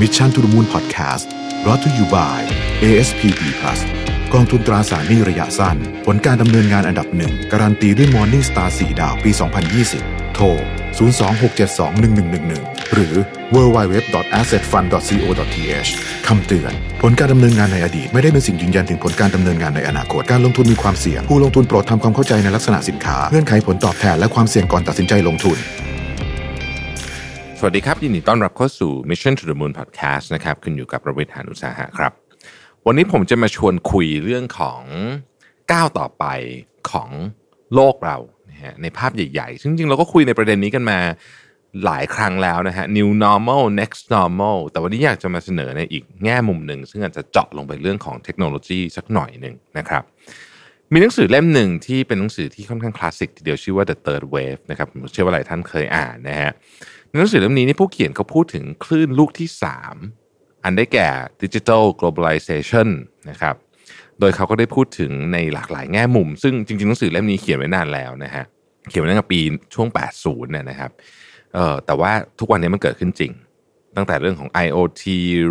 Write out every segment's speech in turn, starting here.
Mission to the Moon Podcast รอ t to you by ASPP Plus กองทุนตราสารหนี้ระยะสั้น ผลการดำเนินงานอันดับหนึ่ง การันตีด้วย Morning Star 4 ดาวปี 2020 โทร 026721111 หรือ www.assetfund.co.th คำเตือน ผลการดำเนินงานในอดีต ไม่ได้เป็นสิ่งยืนยันถึงผลการดำเนินงานในอนาคต การลงทุนมีความเสี่ยง ผู้ลงทุนโปรดทำความเข้าใจในลักษณะสินค้า เงื่อนไขผลตอบแทนและความเสี่ยงก่อนตัดสินใจลงทุน สวัสดีครับ ยินดีต้อนรับเข้าสู่ Mission to the Moon Podcast นะครับคุณอยู่กับประวิทยานุสาหะครับ วันนี้ผมจะมาชวนคุยเรื่องของก้าวต่อไปของโลกเราในภาพใหญ่ๆ ซึ่งจริงๆเราก็คุยในประเด็นนี้กันมาหลายครั้งแล้วนะฮะ new normal next normal แต่วันนี้อยากจะมาเสนอในอีกแง่มุมหนึ่ง ซึ่งอาจจะเจาะลงไปเรื่องของเทคโนโลยีสักหน่อยหนึ่งนะครับ มีหนังสือเล่มหนึ่งที่เป็นหนังสือที่ค่อนข้างคลาสสิกทีเดียวชื่อว่า The Third Wave นะครับผมเชื่อว่าหลายท่านเคยอ่านนะฮะ หนังสือเล่มนี้นี่ผู้เขียนเขาพูดถึงคลื่นลูกที่ 3 อันได้แก่ Digital Globalization นะครับ โดยเขาก็ได้พูดถึงในหลากหลายแง่มุม ซึ่งจริงๆหนังสือเล่มนี้เขียนไว้นานแล้วนะฮะเขียนไว้ตั้งแต่ปีช่วง 80เนี่ยนะครับเออแต่ว่าทุกวันนี้มันเกิดขึ้นจริง ตั้งแต่เรื่องของ IoT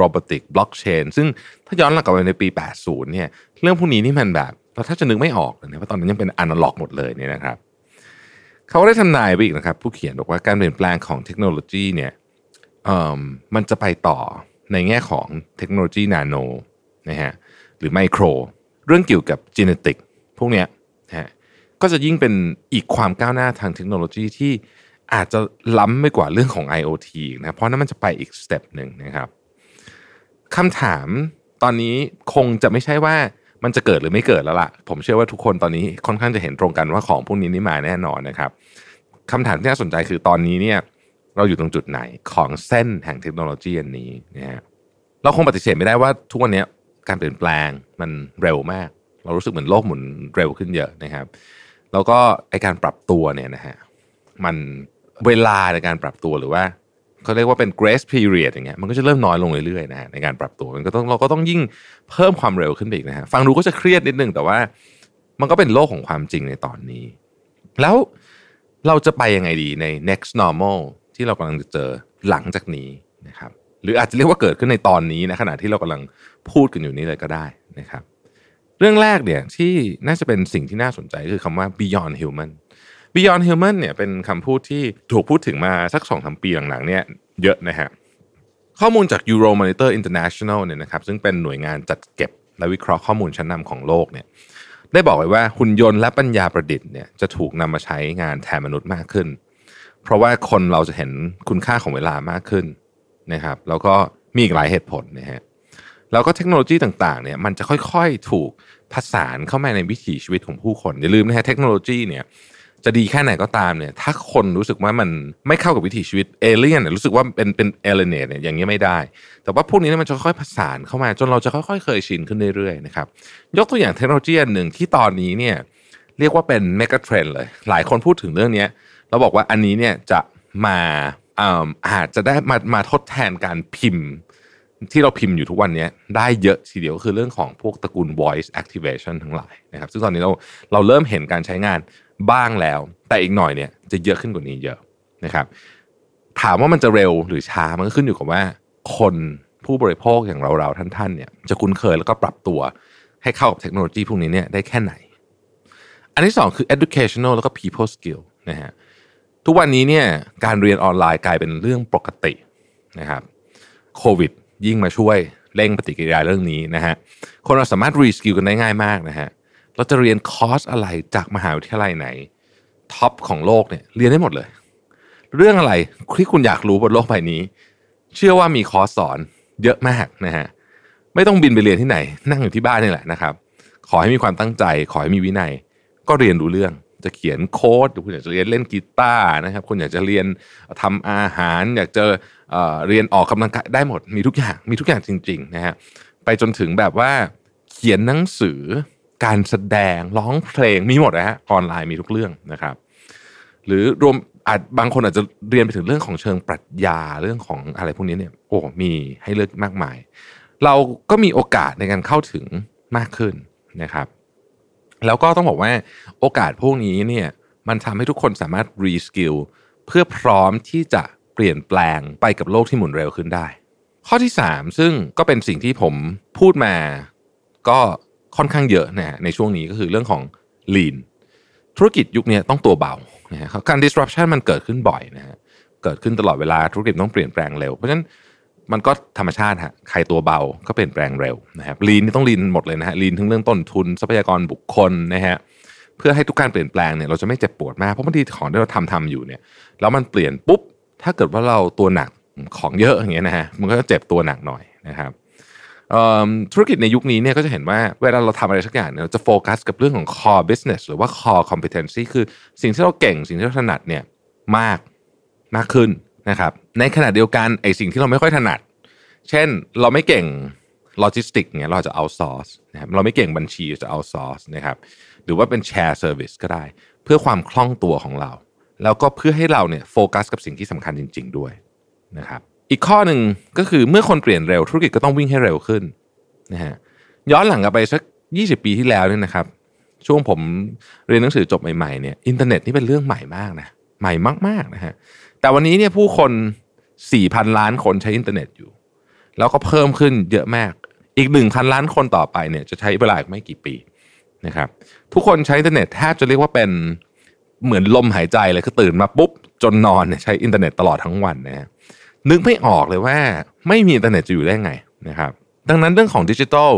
Robotic Blockchain ซึ่งถ้าย้อนหลังกลับไปในปี 80เนี่ยเรื่องพวกนี้นี่มันแบบเราแทบจะนึกไม่ออกเลยนะเพราะตอนนั้นยังเป็นอนาล็อกหมดเลยเนี่ยนะครับ เขาได้ทำนายไปอีกนะครับ ผู้เขียนบอกว่าการเปลี่ยนแปลงของเทคโนโลยีเนี่ยมันจะไปต่อในแง่ของเทคโนโลยีนาโนนะฮะหรือไมโคร เรื่องเกี่ยวกับ genetic พวกเนี้ยนะฮะก็จะยิ่งเป็นอีกความก้าวหน้าทางเทคโนโลยีที่อาจจะล้ำไปกว่าเรื่องของ IoT นะเพราะนั้นมันจะไปอีก step หนึ่งนะครับคำถามตอนนี้คงจะไม่ใช่ว่า มันจะเกิดหรือไม่เกิดแล้วล่ะ ผมเชื่อว่าทุกคนตอนนี้ค่อนข้างจะเห็นตรงกันว่าของพวกนี้นี่มาแน่นอนนะครับคำถามที่น่าสนใจคือตอนนี้เนี่ยเราอยู่ตรงจุดไหนของเส้นแห่งเทคโนโลยีอันนี้นะฮะเราคงปฏิเสธไม่ได้ว่าทุกวันนี้การเปลี่ยนแปลงมันเร็วมาก เรารู้สึกเหมือนโลกหมุนเร็วขึ้นเยอะนะครับ แล้วก็ไอการปรับตัวเนี่ยนะฮะมันเวลาในการปรับตัวหรือว่า เขาเรียกว่าเป็น grace period อย่างเงี้ยมันก็จะเริ่มน้อยลงเรื่อยๆนะฮะในการปรับตัวมันก็ต้องเราก็ต้องยิ่งเพิ่มความเร็วขึ้นไปอีกนะฮะฟังดูก็จะเครียดนิดนึงแต่ว่า มันก็เป็นโลกของความจริงในตอนนี้ แล้วเราจะไปยังไงดีใน next normal ที่เรากำลังจะเจอหลังจากนี้นะครับหรืออาจจะเรียกว่าเกิดขึ้นในตอนนี้นะขณะที่เรากำลังพูดกันอยู่นี้เลยก็ได้นะครับ เรื่องแรกเนี่ยที่น่าจะเป็นสิ่งที่น่าสนใจคือคำว่า beyond human Beyond Human เนี่ยเป็นคำพูดที่ถูกพูดถึงมาสักสองสามปีหลังๆเนี่ยเยอะนะฮะข้อมูลจาก Euromonitor International เนี่ยนะครับซึ่งเป็นหน่วยงานจัดเก็บและวิเคราะห์ข้อมูลชั้นนำของโลกเนี่ยได้บอกไว้ว่าหุ่นยนต์และปัญญาประดิษฐ์เนี่ยจะถูกนำมาใช้งานแทนมนุษย์มากขึ้น เพราะว่าคนเราจะเห็นคุณค่าของเวลามากขึ้นนะครับแล้วก็มีอีกหลายเหตุผลนะฮะแล้วก็เทคโนโลยีต่างๆเนี่ยมันจะค่อยๆถูกผสานเข้ามาในวิถีชีวิตของผู้คนอย่าลืมนะฮะเทคโนโลยีเนี่ย จะดีแค่ไหนก็ตามเนี่ย ถ้าคนรู้สึกว่ามันไม่เข้ากับวิถีชีวิตเอเลี่ยนรู้สึกว่าเป็นเป็น alienate เนี่ยอย่างนี้ไม่ได้ แต่ว่าพวกนี้มันจะค่อยๆผสานเข้ามา จนเราจะค่อยๆ เคยชินขึ้นเรื่อยๆนะครับยกตัวอย่างเทคโนโลยีหนึ่งที่ตอนนี้เนี่ยเรียกว่าเป็นเมกะเทรนเลย หลายคนพูดถึงเรื่องนี้เราบอกว่าอันนี้เนี่ยจะมาอาจจะได้มามาทดแทนการพิมพ์ ที่เราพิมพ์อยู่ทุกวันนี้ได้เยอะทีเดียวคือเรื่องของพวกตระกูล voice activation ทั้งหลายนะครับซึ่งตอนนี้เราเราเริ่มเห็นการใช้งานบ้างแล้ว แต่อีกหน่อยเนี่ยจะเยอะขึ้นกว่านี้เยอะนะครับ ถามว่ามันจะเร็วหรือช้ามันก็ขึ้นอยู่กับว่า คนผู้บริโภคอย่างเราๆท่านๆเนี่ยจะคุ้นเคยแล้วก็ปรับตัวให้เข้ากับเทคโนโลยีพวกนี้เนี่ยได้แค่ไหน อันที่สองคือ educational แล้วก็ people skill นะฮะทุกวันนี้เนี่ยการเรียนออนไลน์กลายเป็นเรื่องปกตินะครับโควิด ยิ่งมาช่วยเร่งปฏิกิริยาเรื่องนี้นะฮะคนเราสามารถ reskill กันได้ง่ายมากนะฮะเราจะเรียนคอร์สอะไรจากมหาวิทยาลัยไหน top ของโลกเนี่ยเรียนได้หมดเลย เรื่องอะไรที่คุณอยากรู้บนโลกใบนี้ เชื่อว่ามีคอร์สสอนเยอะมากนะฮะไม่ต้องบินไปเรียนที่ไหน นั่งอยู่ที่บ้านนี่แหละนะครับ ขอให้มีความตั้งใจ ขอให้มีวินัย ก็เรียนรู้เรื่อง จะเขียนโค้ดคุณอยากจะเรียนเล่นกีตาร์นะครับคุณอยากจะเรียนทำอาหาร อยากจะเรียนออกกำลังกายได้หมดมีทุกอย่างมีทุกอย่างจริงๆนะฮะไปจนถึงแบบว่าเขียนหนังสือการแสดงร้องเพลงมีหมดนะฮะออนไลน์มีทุกเรื่องนะครับ หรือรวมอาจบางคนอาจจะเรียนไปถึงเรื่องของเชิงปรัชญาเรื่องของอะไรพวกนี้เนี่ยโอ้มีให้เลือกมากมาย เราก็มีโอกาสในการเข้าถึงมากขึ้นนะครับ แล้วก็ต้องบอกว่าโอกาสพวกนี้เนี่ยมันทำให้ทุกคนสามารถ reskill เพื่อพร้อมที่จะเปลี่ยนแปลงไปกับโลกที่หมุนเร็วขึ้นได้ ข้อที่ 3 ซึ่งก็เป็นสิ่งที่ผมพูดมาก็ค่อนข้างเยอะนะในช่วงนี้ก็คือเรื่องของ lean ธุรกิจยุคนี้ต้องตัวเบานะฮะการ disruption มันเกิดขึ้นบ่อยนะฮะเกิดขึ้นตลอดเวลาธุรกิจต้องเปลี่ยนแปลงเร็ว เพราะฉะนั้น มันก็ธรรมชาติฮะใครตัวเบาก็เปลี่ยนแปลงเร็วนะครับลีนนี่ต้องลีนหมดเลยนะฮะลีนทั้งเรื่องต้นทุนทรัพยากรบุคคลนะฮะเพื่อให้ทุกการเปลี่ยนแปลงเนี่ยเราจะไม่เจ็บปวดมากเพราะบางทีของที่เราทำทำอยู่เนี่ยแล้วมันเปลี่ยนปุ๊บถ้าเกิดว่าเราตัวหนักของเยอะอย่างเงี้ยนะฮะมันก็จะเจ็บตัวหนักหน่อยนะครับธุรกิจในยุคนี้เนี่ยก็จะเห็นว่าเวลาเราทำอะไรสักอย่างเนี่ยเราจะโฟกัสกับเรื่องของ core business หรือว่า core competency คือสิ่งที่เราเก่งสิ่งที่เราถนัดเนี่ยมากมากขึ้น นะครับในขณะเดียวกันไอสิ่งที่เราไม่ค่อยถนัด เช่นเราไม่เก่งโลจิสติกเนี่ยเราจะ outsource นะครับเราไม่เก่งบัญชีจะ outsource นะครับหรือว่าเป็น shared service ก็ได้ เพื่อความคล่องตัวของเรา แล้วก็เพื่อให้เราเนี่ยโฟกัสกับสิ่งที่สำคัญจริง ๆ ด้วยนะครับอีกข้อหนึ่งก็คือเมื่อคนเปลี่ยนเร็วธุรกิจก็ต้องวิ่งให้เร็วขึ้นนะฮะย้อนหลังกลับไปสัก 20 ปีที่แล้วเนี่ยนะครับ ช่วงผมเรียนหนังสือจบใหม่ๆเนี่ยอินเทอร์เน็ตนี่เป็นเรื่องใหม่มากนะใหม่มากๆนะฮะ แต่วันนี้เนี่ยผู้คน4,000 ล้านคนใช้อินเทอร์เน็ตอยู่ แล้วก็เพิ่มขึ้นเยอะมาก อีก 1,000 ล้านคนต่อไปเนี่ยจะใช้เวลาอีกไม่กี่ปีนะครับ ทุกคนใช้อินเทอร์เน็ตแทบจะเรียกว่าเป็นเหมือนลมหายใจเลยคือตื่นมาปุ๊บ จนนอนเนี่ยใช้อินเทอร์เน็ตตลอดทั้งวันนะนึกไม่ออกเลยว่าไม่มีอินเทอร์เน็ตจะอยู่ได้ไงนะครับ ดังนั้นเรื่องของดิจิทัล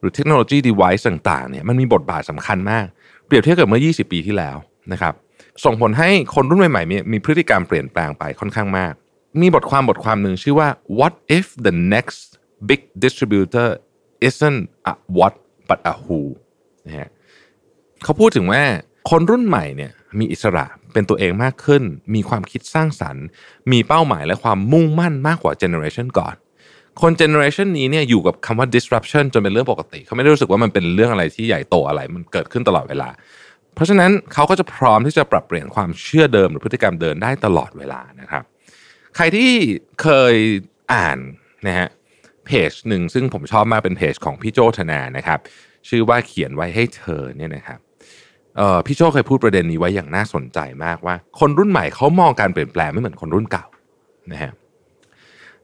หรือเทคโนโลยี device ต่างๆเนี่ยมันมีบทบาทสำคัญมาก เปรียบเทียบกับเมื่อ 20 ปีที่แล้วนะครับ ส่งผลให้คนรุ่นใหม่ๆมีมีพฤติกรรมเปลี่ยนแปลงไปค่อนข้างมาก มีบทความบทความหนึ่งชื่อว่า what if the next big distributor isn't a what but a who นะฮะเขาพูดถึงว่าคนรุ่นใหม่เนี่ยมีอิสระเป็นตัวเองมากขึ้น มีความคิดสร้างสรรค์ มีเป้าหมายและความมุ่งมั่นมากกว่าเจเนอเรชันก่อน คนเจเนอเรชันนี้เนี่ยอยู่กับคำว่า disruption จนเป็นเรื่องปกติ เขาไม่ได้รู้สึกว่ามันเป็นเรื่องอะไรที่ใหญ่โตอะไร มันเกิดขึ้นตลอดเวลา เพราะฉะนั้นเขาก็จะพร้อมที่จะปรับเปลี่ยนความเชื่อเดิมหรือพฤติกรรมเดิมได้ตลอดเวลานะครับ ใครที่เคยอ่านนะฮะเพจหนึ่งซึ่งผมชอบมากเป็นเพจของพี่โจธนานะครับ ชื่อว่าเขียนไว้ให้เธอเนี่ยนะครับพี่โชคเคยพูดประเด็นนี้ไว้อย่างน่าสนใจมากว่า คนรุ่นใหม่เขามองการเปลี่ยนแปลงไม่เหมือนคนรุ่นเก่านะฮะ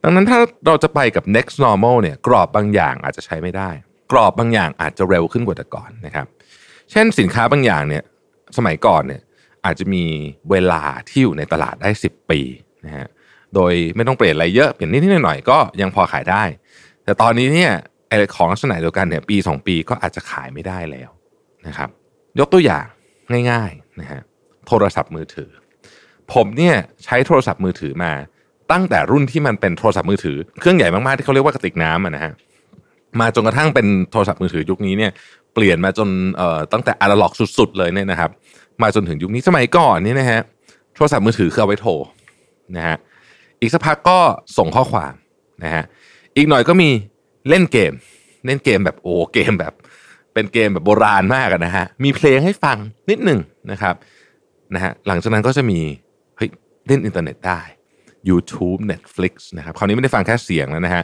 ดังนั้นถ้าเราจะไปกับ next normal เนี่ยกรอบบางอย่างอาจจะใช้ไม่ได้ กรอบบางอย่างอาจจะเร็วขึ้นกว่าแต่ก่อนนะครับ เช่นสินค้าบางอย่างเนี่ยสมัยก่อนเนี่ยอาจจะมีเวลาที่อยู่ในตลาดได้ 10 ปีนะฮะโดยไม่ต้องเปลี่ยนอะไรเยอะเปลี่ยนนิดๆหน่อยๆก็ยังพอขายได้ แต่ตอนนี้เนี่ยไอ้ของลักษณะเดียวกันเนี่ยปี 2 ปีก็อาจจะขายไม่ได้แล้วนะครับ ยกตัวอย่างง่ายๆนะฮะโทรศัพท์มือถือ ผมเนี่ยใช้โทรศัพท์มือถือมาตั้งแต่รุ่นที่มันเป็นโทรศัพท์มือถือ เครื่องใหญ่มากๆที่เขาเรียกว่ากระติกน้ำนะฮะ มาจนกระทั่งเป็นโทรศัพท์มือถือยุคนี้เนี่ยเปลี่ยนมาจนเอ่อตั้งแต่อะล็อกสุด ๆ เลยเนี่ยนะครับ มาจนถึงยุคนี้สมัยก่อนนี่นะฮะโทรศัพท์มือถือคือเอาไว้โทรนะฮะอีกสักพักก็ส่งข้อความนะฮะอีกหน่อยก็มีเล่นเกม เล่นเกมแบบโอ้เกมแบบ เป็นเกมแบบโบราณมากนะฮะมีเพลงให้ฟังนิดหนึ่งนะครับนะฮะหลังจากนั้นก็จะมีเฮ้ยเล่นอินเทอร์เน็ตได้ YouTube Netflix นะครับคราวนี้ไม่ได้ฟังแค่เสียงแล้วนะฮะ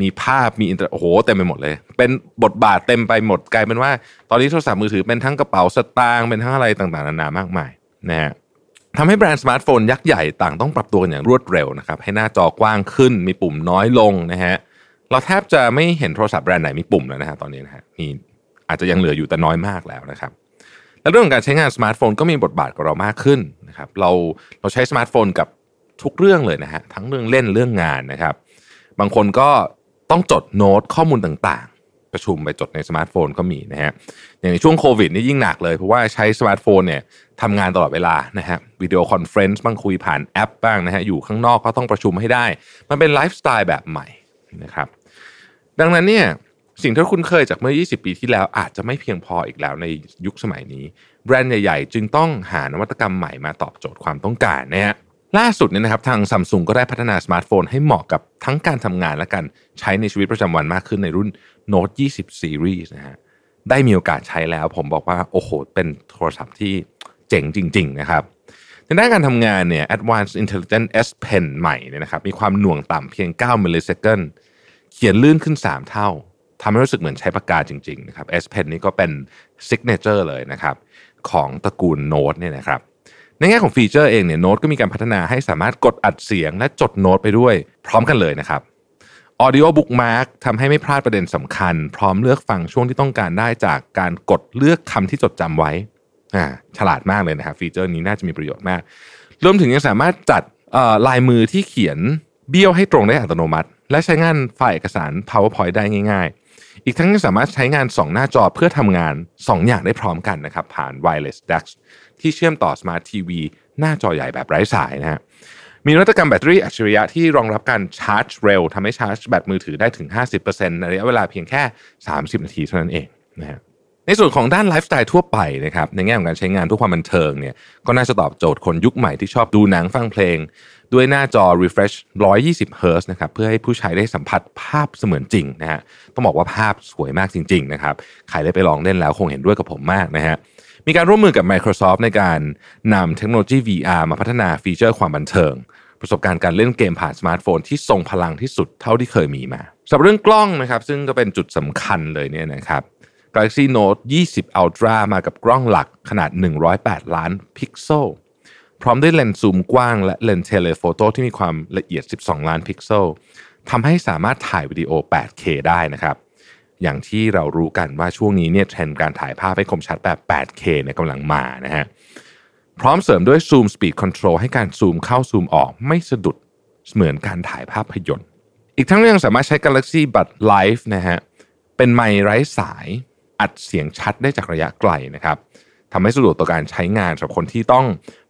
มีภาพมีอินเตอร์โอ้โหเต็มไปหมดเลย เป็นบทบาทเต็มไปหมดกลายเป็นว่า ตอนนี้โทรศัพท์มือถือเป็นทั้งกระเป๋าสตางค์เป็นทั้งอะไรต่างๆนานามากมายนะฮะทำให้แบรนด์สมาร์ทโฟนยักษ์ใหญ่ต่างต้องปรับตัวกันอย่างรวดเร็วนะครับให้หน้าจอกว้างขึ้น มีปุ่มน้อยลงนะฮะเราแทบจะไม่เห็นโทรศัพท์แบรนด์ไหนมีปุ่มแล้วนะฮะตอนนี้นะฮะมีอาจจะยังเหลืออยู่แต่น้อยมากแล้วนะครับและเรื่องของการใช้งานสมาร์ทโฟนก็มีบทบาทกับเรามากขึ้นนะครับเราเราใช้สมาร์ทโฟนกับทุกเรื่องเลยนะฮะทั้งเรื่องเล่นเรื่องงานนะครับ บางคนก็ ต้องจดโน้ตข้อมูลต่างๆ ประชุมไปจดในสมาร์ทโฟนก็มีนะฮะอย่างในช่วงโควิดนี่ยิ่งหนักเลย เพราะว่าใช้สมาร์ทโฟนเนี่ยทำงานตลอดเวลานะฮะ video conference บ้างคุยผ่านแอปบ้างนะฮะอยู่ข้างนอกก็ต้องประชุมให้ได้ มันเป็นไลฟ์สไตล์แบบใหม่นะครับดังนั้นเนี่ยสิ่งที่คุณเคยจากเมื่อ 20 ปีที่แล้วอาจจะไม่เพียงพออีกแล้วในยุคสมัยนี้ แบรนด์ใหญ่ ๆ จึงต้องหานวัตกรรมใหม่มาตอบโจทย์ความต้องการนะฮะ ล่าสุดเนี่ยนะครับทางซัมซุงก็ได้พัฒนาสมาร์ทโฟนให้เหมาะกับทั้งการทำงานและการใช้ในชีวิตประจำวันมากขึ้นในรุ่น Note 20 Series นะฮะได้มีโอกาสใช้แล้วผมบอกว่า โอ้โห เป็นโทรศัพท์ที่เจ๋งจริง ๆ นะครับในด้านการทำงานเนี่ย Advanced Intelligent S Pen ใหม่เนี่ยนะครับมีความหน่วงต่ำเพียง 9มิลลิเซคันเขียนลื่นขึ้น 3 เท่าทำให้รู้สึกเหมือนใช้ปากกาจริง ๆ นะครับ S Pen นี่ก็เป็น signature เลยนะครับของตระกูลโน้ตเนี่ยนะครับ ในแง่ของฟีเจอร์เองเนี่ยโน้ตก็มีการพัฒนาให้สามารถกดอัดเสียงและจดโน้ตไปด้วยพร้อมกันเลยนะครับ Audio Bookmark ทำให้ไม่พลาดประเด็นสำคัญ พร้อมเลือกฟังช่วงที่ต้องการได้จากการกดเลือกคำที่จดจำไว้อ่าฉลาดมากเลยนะครับฟีเจอร์นี้น่าจะมีประโยชน์มาก รวมถึงยังสามารถจัดลายมือที่เขียนเบี้ยวให้ตรงได้อัตโนมัติ และใช้งานไฟล์เอกสาร PowerPoint ได้ง่าย ๆ อีกทั้งยังสามารถใช้งาน 2 หน้าจอเพื่อทำงาน 2 อย่างได้พร้อมกันนะครับผ่าน Wireless DeX ที่เชื่อมต่อ Smart TV หน้าจอใหญ่แบบไร้สายนะฮะมีนวัตกรรมแบตเตอรี่อัจฉริยะที่รองรับการชาร์จเร็วทำให้ชาร์จแบตมือถือได้ถึง 50%ในระยะเวลาเพียงแค่ 30 นาทีเท่านั้นเองนะฮะในส่วนของด้านไลฟ์สไตล์ทั่วไปนะครับในแง่ของการใช้งานทุกความบันเทิงเนี่ยก็น่าจะตอบโจทย์คนยุคใหม่ที่ชอบดูหนังฟังเพลง ด้วยหน้าจอ refresh 120 Hz นะครับเพื่อให้ผู้ใช้ได้สัมผัสภาพเสมือนจริงนะฮะต้องบอกว่าภาพสวยมากจริงๆนะครับใครได้ไปลองเล่นแล้วคงเห็นด้วยกับผมมากนะฮะ มีการร่วมมือกับ Microsoft ในการนำเทคโนโลยี VR มาพัฒนาฟีเจอร์ความบันเทิง ประสบการณ์การเล่นเกมผ่านสมาร์ทโฟนที่ทรงพลังที่สุดเท่าที่เคยมีมาสำหรับเรื่องกล้องนะครับ ซึ่งก็เป็นจุดสำคัญเลยเนี่ยนะครับ Galaxy Note 20 Ultra มากับกล้องหลักขนาด 108 ล้านพิกเซล พร้อมด้วยเลนส์ซูมกว้างและเลนส์ telephoto ที่มีความละเอียด 12 ล้านพิกเซลทำให้สามารถถ่ายวิดีโอ 8K ได้นะครับ อย่างที่เรารู้กันว่าช่วงนี้เนี่ยเทรนด์การถ่ายภาพให้คมชัดแบบ 8K เนี่ยกำลังมานะฮะพร้อมเสริมด้วย Zoom Speed Control ให้การซูมเข้าซูมออกไม่สะดุดเหมือนการถ่ายภาพยนตร์ อีกทั้งยังสามารถใช้ Galaxy Buds Live นะฮะเป็นไมค์ไร้สายอัดเสียงชัดได้จากระยะไกลนะครับทำให้สะดวกต่อการใช้งานสำหรับคนที่ต้อง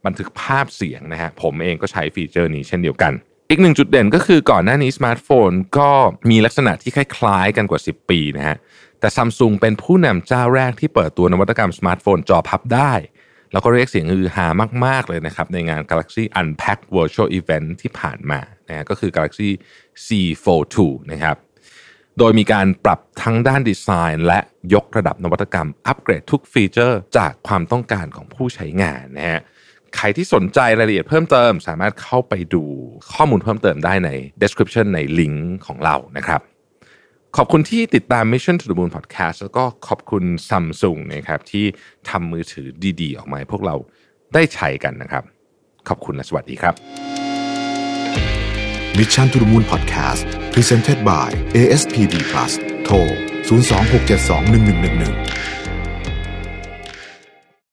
บันทึกภาพเสียงนะฮะผมเองก็ใช้ฟีเจอร์นี้เช่นเดียวกัน อีกหนึ่งจุดเด่นก็คือก่อนหน้านี้สมาร์ทโฟนก็มีลักษณะที่คล้ายๆกันกว่า 10 ปีนะฮะแต่ซัมซุงเป็นผู้นำเจ้าแรกที่เปิดตัวนวัตกรรมสมาร์ทโฟนจอพับได้ แล้วก็เรียกเสียงอือฮามาก ๆ เลยนะครับ ในงาน Galaxy Unpacked Virtual Event ที่ผ่านมานะฮะก็คือ Galaxy C Fold 2นะครับโดยมีการปรับทั้งด้านดีไซน์ และยกระดับนวัตกรรม อัปเกรดทุกฟีเจอร์จากความต้องการของผู้ใช้งานนะฮะ ใครที่สนใจรายละเอียดเพิ่มเติม สามารถเข้าไปดูข้อมูลเพิ่มเติมได้ใน description ในลิงก์ของเรานะครับ ขอบคุณที่ติดตาม Mission to the Moon Podcast แล้วก็ขอบคุณ Samsung นะครับที่ทำมือถือดีๆ ออกมาให้พวกเราได้ใช้กันนะครับ ขอบคุณและสวัสดีครับ Mission to the Moon Podcast Presented by ASPD Plus โทร 026721111